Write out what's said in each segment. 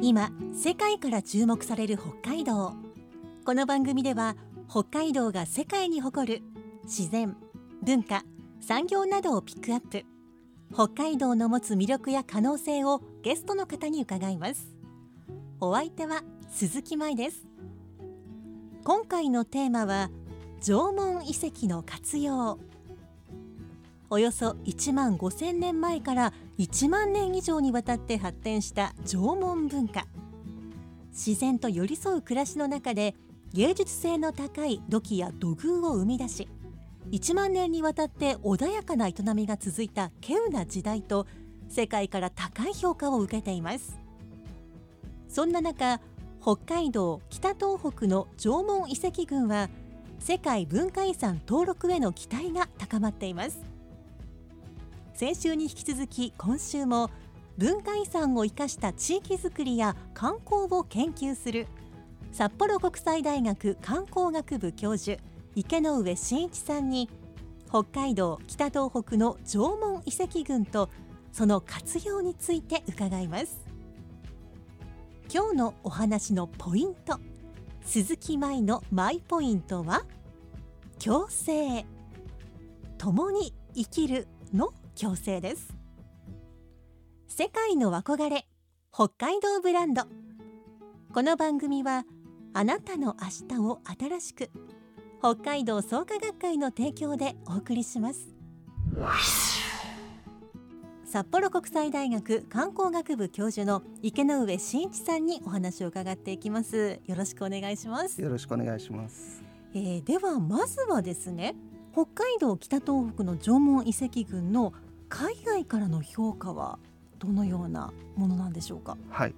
今世界から注目される北海道。この番組では北海道が世界に誇る自然文化産業などをピックアップ。北海道の持つ魅力や可能性をゲストの方に伺います。お相手は鈴木舞です。今回のテーマは縄文遺跡の活用。およそ1万5000年前から1万年以上にわたって発展した縄文文化。自然と寄り添う暮らしの中で芸術性の高い土器や土偶を生み出し1万年にわたって穏やかな営みが続いた稀有な時代と世界から高い評価を受けています。そんな中北海道北東北の縄文遺跡群は世界文化遺産登録への期待が高まっています。先週に引き続き今週も文化遺産を生かした地域づくりや観光を研究する札幌国際大学観光学部教授池上真一さんに北海道北東北の縄文遺跡群とその活用について伺います。今日のお話のポイント鈴木舞のマイポイントは共生。共に生きるの共生です。世界の憧れ北海道ブランド。この番組はあなたの明日を新しく北海道創価学会の提供でお送りします。札幌国際大学観光学部教授の池上真一さんにお話を伺っていきます。よろしくお願いします、よろしくお願いします。えー、ではまずはですね北海道北東北の縄文遺跡群の海外からの評価はどのようなものなんでしょうか？はい。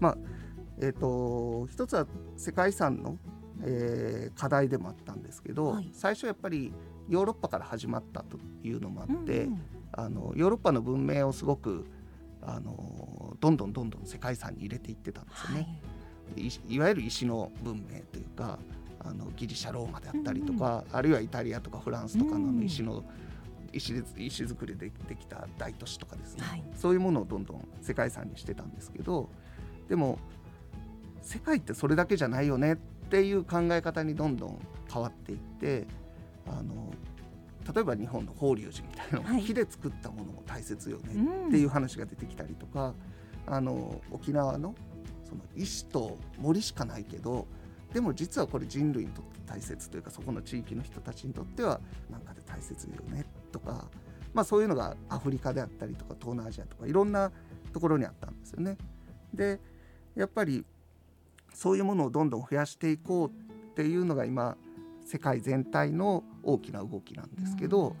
まあえっ、と一つは世界遺産の、えー課題でもあったんですけど、はい最初やっぱりヨーロッパから始まったというのもあって、うんうんあのヨーロッパの文明をすごくあのどんどんどんどん世界遺産に入れていってたんですよね。いいわゆる石の文明というかあのギリシャローマであったりとか、あるいはイタリアとかフランスとかの石の、石で石造りでできた大都市とかですね、はい。そういうものをどんどん世界遺産にしてたんですけどでも世界ってそれだけじゃないよねっていう考え方にどんどん変わっていってあの例えば日本の法隆寺みたいなのも、はい。木で作ったものも大切よねうんっていう話が出てきたりとか、あの沖縄のその石と森しかないけどでも実はこれ人類にとって大切というかそこの地域の人たちにとってはなんかで大切よねとか、まあ、そういうのがアフリカであったりとか東南アジアとかいろんなところにあったんですよね。でやっぱりそういうものをどんどん増やしていこうっていうのが今世界全体の大きな動きなんですけど、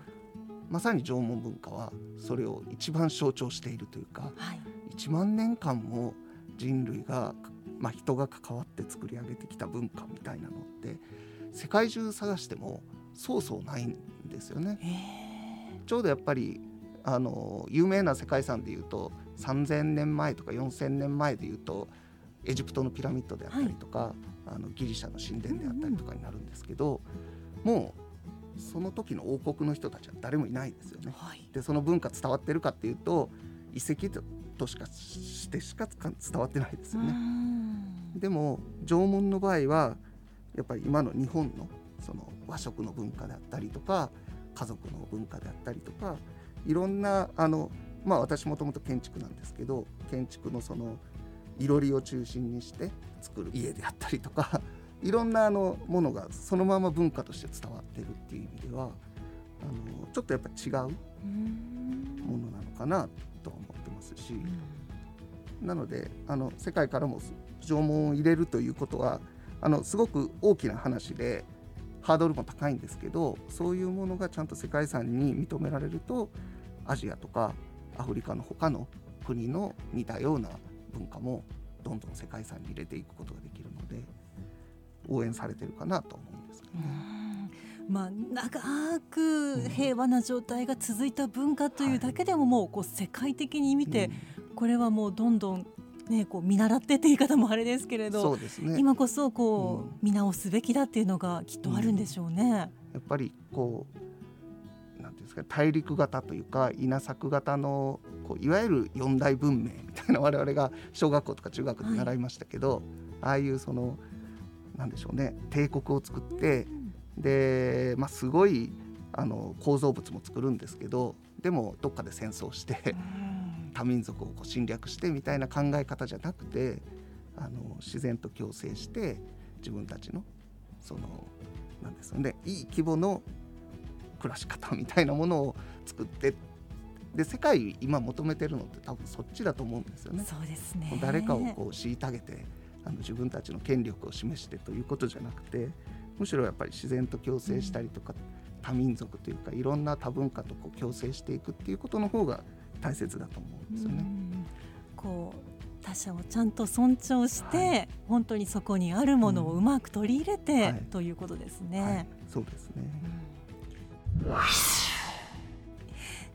まさに縄文文化はそれを一番象徴しているというかはい1万年間も人類が、まあ、人が関わって作り上げてきた文化みたいなのって世界中探してもそうそうないんですよね。へちょうどやっぱりあの有名な世界遺産でいうと3,000年前とか4,000年前でいうとエジプトのピラミッドであったりとか、あのギリシャの神殿であったりとかになるんですけど、もうその時の王国の人たちは誰もいないですよねー。はいでその文化伝わってるかっていうと遺跡としかしてしか伝わってないですようね。ん。でも縄文の場合はやっぱり今の日本のその和食の文化であったりとか家族の文化であったりとかいろんなあのまあ私もともと建築なんですけど建築のそのいろりを中心にして作る家であったりとか いろんなあのものがそのまま文化として伝わってるっていう意味ではあのちょっとやっぱ違ううん。ものなのかな。ってますし。なのであの世界からも縄文を入れるということはあのすごく大きな話でハードルも高いんですけどそういうものがちゃんと世界遺産に認められるとアジアとかアフリカの他の国の似たような文化もどんどん世界遺産に入れていくことができるので応援されてるかなと思うんですけどね。まあ、長く平和な状態が続いた文化というだけでももうこう世界的に見て、これはもうどんどん、ね、こう見習ってって言い方もあれですけれどね。今こそこう、見直すべきだっていうのがきっとあるんでしょうね。やっぱりこうなんていうんですか大陸型というか稲作型のこういわゆる四大文明みたいな我々が小学校とか中学で習いましたけど、ああいうそのなんでしょうね帝国を作って、で、まあ、すごいあの構造物も作るんですけどでもどっかで戦争して多民族をこう侵略してみたいな考え方じゃなくてあの自然と共生して自分たちのそのなんですよねいい規模の暮らし方みたいなものを作ってで世界今求めてるのって多分そっちだと思うんですよね。そうですね誰かをこう虐げてあの自分たちの権力を示してということじゃなくてむしろやっぱり自然と共生したりとか、多民族というかいろんな多文化とこう共生していくっていうことの方が大切だと思うんですよね。うんこう他者をちゃんと尊重して、はい本当にそこにあるものをうまく取り入れて、はいということですね。はい、そうですね。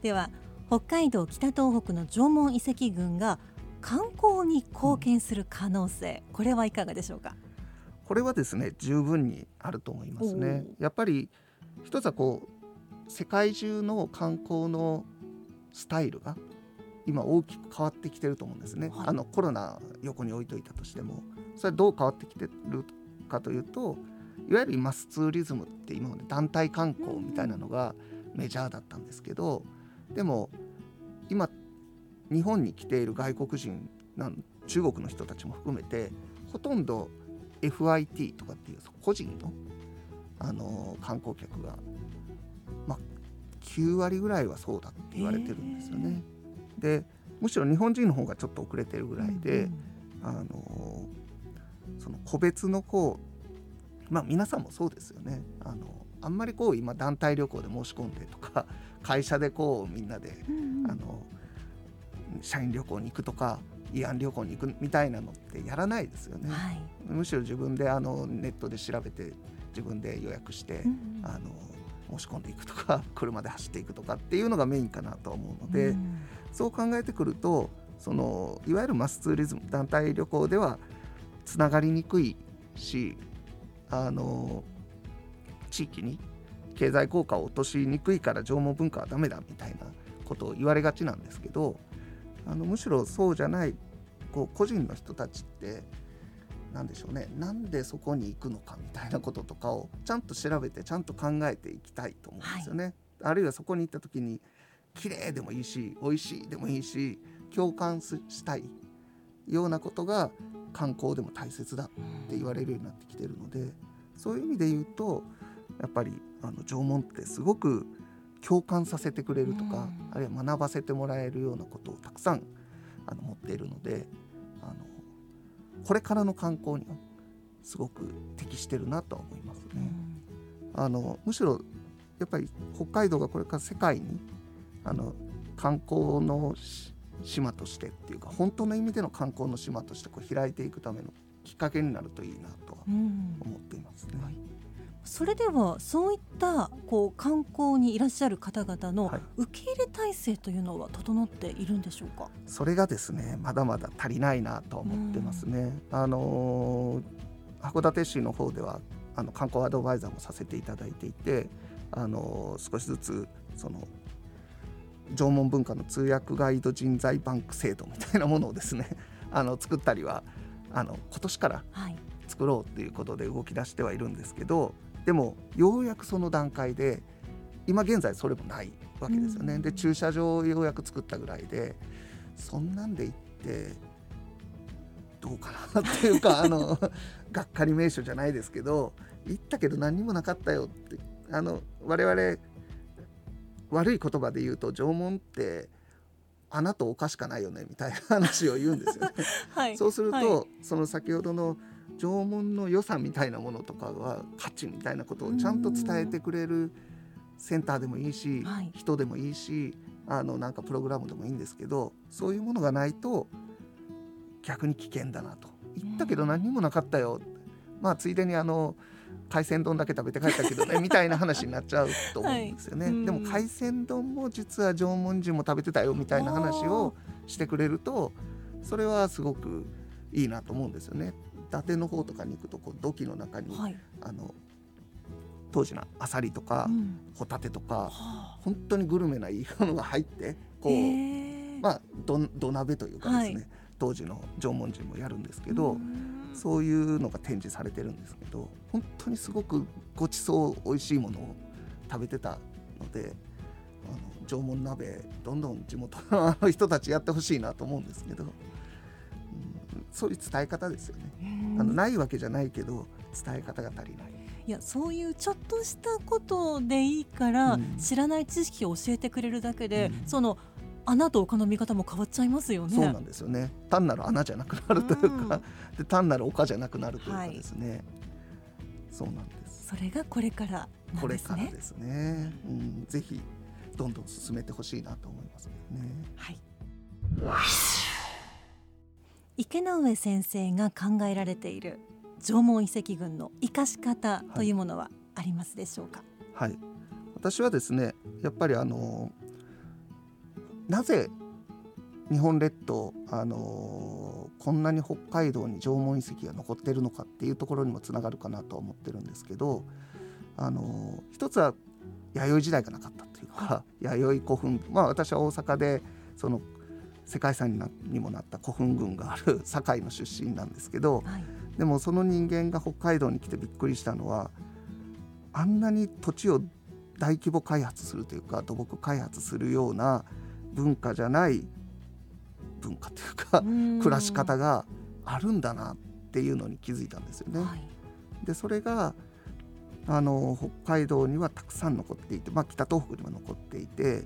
では北海道北東北の縄文遺跡群が観光に貢献する可能性、これはいかがでしょうか？これはですね十分にあると思いますね。やっぱり一つはこう世界中の観光のスタイルが今大きく変わってきてると思うんですね。はいあのコロナ横に置いといたとしてもそれはどう変わってきてるかというといわゆるマスツーリズムって今まで団体観光みたいなのがメジャーだったんですけどでも今日本に来ている外国人なん中国の人たちも含めてほとんど FIT とかっていう個人の、あのー観光客が、まあ、9割ぐらいはそうだって言われてるんですよね。でむしろ日本人の方がちょっと遅れてるぐらいで、あのーその個別のこうまあ皆さんもそうですよね。あのあんまりこう今団体旅行で申し込んでとか会社でこうみんなでうんうんあの社員旅行に行くとか慰安旅行に行くみたいなのってやらないですよね。はい。むしろ自分であのネットで調べて自分で予約して、うんうん。あの申し込んでいくとか 車で走っていくとかっていうのがメインかなと思うので、うん。そう考えてくるとそのいわゆるマスツーリズム団体旅行ではつながりにくいしあの地域に経済効果を落としにくいから縄文文化はダメだみたいなことを言われがちなんですけどあのむしろそうじゃないこう個人の人たちってなんでしょうねなんでそこに行くのかみたいなこととかをちゃんと調べてちゃんと考えていきたいと思うんですよね。あるいはそこに行った時に綺麗でもいいし美味しいでもいいし共感すしたいようなことが観光でも大切だって言われるようになってきてるのでそういう意味で言うとやっぱりあの縄文ってすごく共感させてくれるとか、うんあるいは学ばせてもらえるようなことをたくさんあの持っているのであのこれからの観光にはすごく適してるなとは思いますね。あのむしろやっぱり北海道がこれから世界にあの観光のし島としてっていうか本当の意味での観光の島としてこう開いていくためのきっかけになるといいなとはうん思っていますね。それではそういったこう観光にいらっしゃる方々のはい受け入れ体制というのは整っているんでしょうか？それがですねまだまだ足りないなとは思ってますね。あのー函館市の方ではあの観光アドバイザーもさせていただいていて、あのー少しずつその縄文文化の通訳ガイド人材バンク制度みたいなものをですね あの作ったりはあの今年からはい。作ろうっていうことで動き出してはいるんですけどでもようやくその段階で今現在それもないわけですよね。うんで駐車場をようやく作ったぐらいでそんなんで行ってどうかなっていうか あのがっかり名所じゃないですけど行ったけど何にもなかったよってあの我々悪い言葉で言うと縄文って穴と丘しかないよねみたいな話を言うんですよね。はい。そうすると、はいその先ほどの縄文の良さみたいなものとかは価値みたいなことをちゃんと伝えてくれるセンターでもいいし、はい。人でもいいしあのなんかプログラムでもいいんですけどそういうものがないと逆に危険だなと。言ったけど何にもなかったよ、まあついでにあの海鮮丼だけ食べて帰ったけどね みたいな話になっちゃうと思うんですよね、はい。うん。でも海鮮丼も実は縄文人も食べてたよみたいな話をしてくれるとそれはすごくいいなと思うんですよね。伊達の方とかに行くとこう土器の中に、はい、あの当時のアサリとか、うん。ホタテとかはあ。本当にグルメないいものが入ってこう、まあ土土鍋というかですね、はい。当時の縄文人もやるんですけど、うん。そういうのが展示されてるんですけど本当にすごくごちそう美味しいものを食べてたのであの縄文鍋どんどん地元の人たちやってほしいなと思うんですけど、うんそういう伝え方ですよね。うんあのないわけじゃないけど伝え方が足りない。いやそういうちょっとしたことでいいから、うん。知らない知識を教えてくれるだけで、うん。その穴と丘の見方も変わっちゃいますよね。そうなんですよね。単なる穴じゃなくなるというか、で単なる丘じゃなくなるというかですね、そうなんです。それがこれからなこれんですね。からですね、うん、ぜひどんどん進めてほしいなと思いますね。はい。池上先生が考えられている縄文遺跡群の生かし方というものはありますでしょうか？はい私はですねやっぱりあのなぜ日本列島あのこんなに北海道に縄文遺跡が残っているのかっていうところにもつながるかなと思ってるんですけどあの一つは弥生時代がなかったというか、弥生古墳まあ私は大阪でその世界遺産にもなった古墳群がある堺の出身なんですけどはい。でもその人間が北海道に来てびっくりしたのはあんなに土地を大規模開発するというか土木開発するような文化じゃない文化というか暮らし方があるんだなっていうのに気づいたんですよね。はい。でそれがあの北海道にはたくさん残っていて、まあ、北東北にも残っていて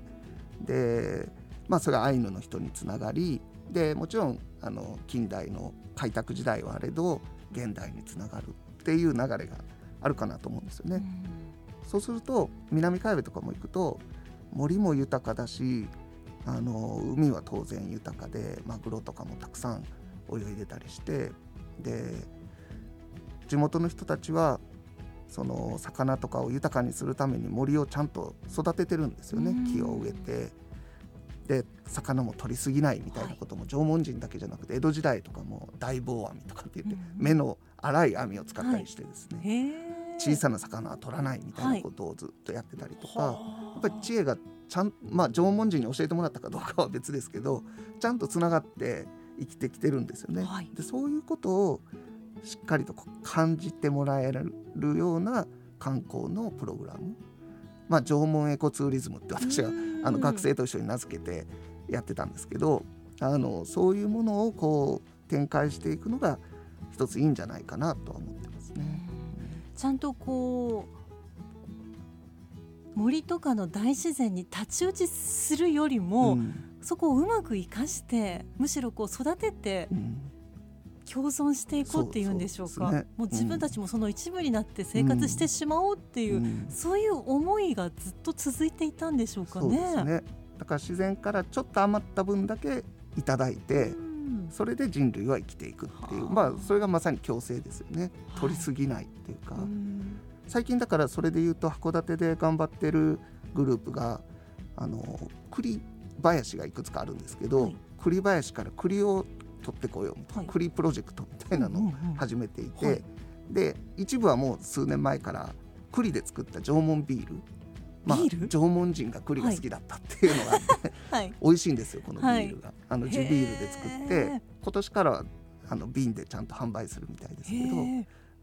で、まあ、それはアイヌの人につながりでもちろんあの近代の開拓時代はあれど現代につながるっていう流れがあるかなと思うんですよね。そうすると南海部とかも行くと森も豊かだしあの海は当然豊かでマグロとかもたくさん泳いでたりしてで地元の人たちはその魚とかを豊かにするために森をちゃんと育ててるんですよね。うん。木を植えてで魚も取りすぎないみたいなことも縄文人だけじゃなくて江戸時代とかも大棒網とかって言ってうん目の粗い網を使ったりしてですね。小さな魚は取らないみたいなことをずっとやってたりとか、やはあ。っぱり知恵がちゃんまあ縄文人に教えてもらったかどうかは別ですけどちゃんとつながって生きてきてるんですよね。はい。でそういうことをしっかりと感じてもらえるような観光のプログラム、まあ、縄文エコツーリズムって私はうんあの学生と一緒に名付けてやってたんですけどあのそういうものをこう展開していくのが一ついいんじゃないかなとは思ってますね。ちゃんとこう森とかの大自然に太刀打ちするよりも、うん。そこをうまく生かしてむしろこう育ててうん共存していこうっていうんでしょうか。ね。もう自分たちもその一部になって生活してしまおうっていう、うん。そういう思いがずっと続いていたんでしょうかそうね。ですね。だから自然からちょっと余った分だけいただいてうん。それで人類は生きていくっていうはあ。まあそれがまさに共生ですよね。はい。取りすぎないっていうか、うん。最近だからそれで言うと函館で頑張ってるグループがあの栗林がいくつかあるんですけど、はい。栗林から栗を取ってこよう。みたい。な、はい栗プロジェクトみたいなのをうんうんうん。始めていて、はい。で一部はもう数年前から栗で作った縄文ビール。まあビール？縄文人が栗が好きだったっていうのがあって、はい。美味しいんですよこのビールが、あの地ビールで作っへてー。今年からはあの瓶でちゃんと販売するみたいですけど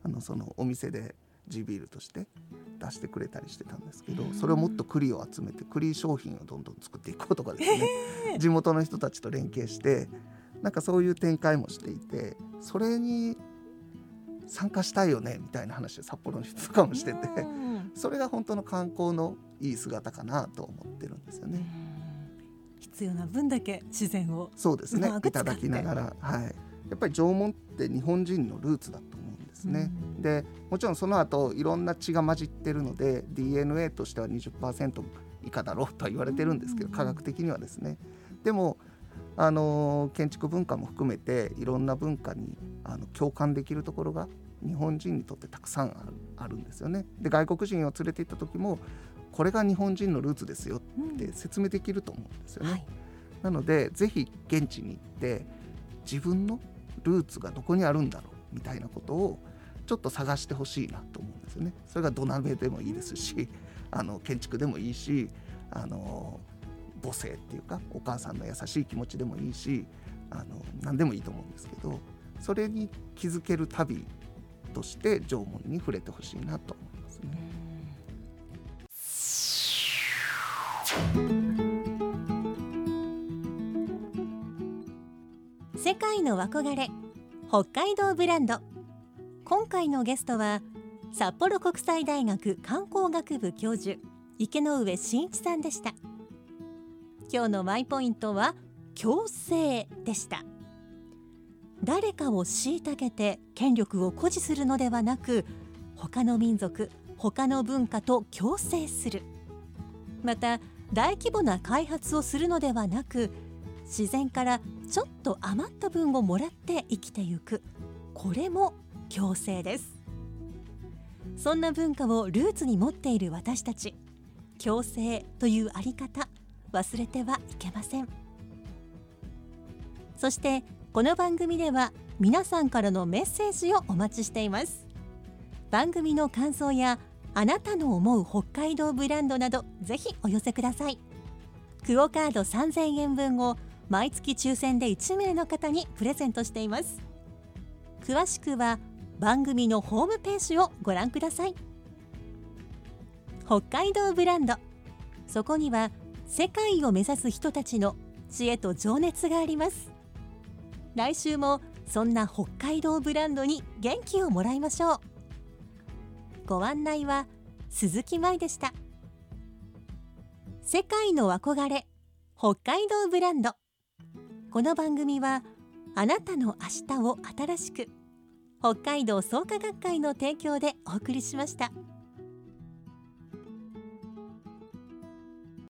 あのそのお店で地ビールとして出してくれたりしてたんですけどうんそれをもっと栗を集めて栗商品をどんどん作っていこうとかですね。地元の人たちと連携してなんかそういう展開もしていてそれに参加したいよねみたいな話を札幌の人とかもしててうん。それが本当の観光のいい姿かなと思ってるんですよね。必要な分だけ自然をそうですね。いただきながら、はい、やっぱり縄文って日本人のルーツだと思うんですね。うん。でもちろんその後いろんな血が混じってるので DNA としては20%以下だろうとは言われてるんですけど科学的にはですね。でもあの建築文化も含めていろんな文化にあの共感できるところが日本人にとってたくさんあるんですよね。で外国人を連れて行った時もこれが日本人のルーツですよって説明できると思うんですよね。はいなのでぜひ現地に行って自分のルーツがどこにあるんだろうみたいなことをちょっと探してほしいなと思うんですよね。それが土鍋でもいいですしあの建築でもいいしあの母性っていうかお母さんの優しい気持ちでもいいしあの何でもいいと思うんですけどそれに気づける旅として縄文に触れてほしいなと思いますね。世界の憧れ北海道ブランド今回のゲストは札幌国際大学観光学部教授池上真一さんでした今日のマイポイントは強制でした。誰かを虐げて権力を誇示するのではなく他の民族他の文化と共生する。また大規模な開発をするのではなく自然からちょっと余った分をもらって生きてゆく。これも共生です。そんな文化をルーツに持っている私たち共生というあり方忘れてはいけません。そしてこの番組では皆さんからのメッセージをお待ちしています。番組の感想やあなたの思う北海道ブランドなどぜひお寄せください。クオカード3000円分を毎月抽選で1名の方にプレゼントしています。詳しくは番組のホームページをご覧ください。北海道ブランド。そこには世界を目指す人たちの知恵と情熱があります。来週もそんな北海道ブランドに元気をもらいましょう。ご案内は鈴木舞でした。世界の憧れ北海道ブランド。この番組はあなたの明日を新しく北海道創価学会の提供でお送りしました。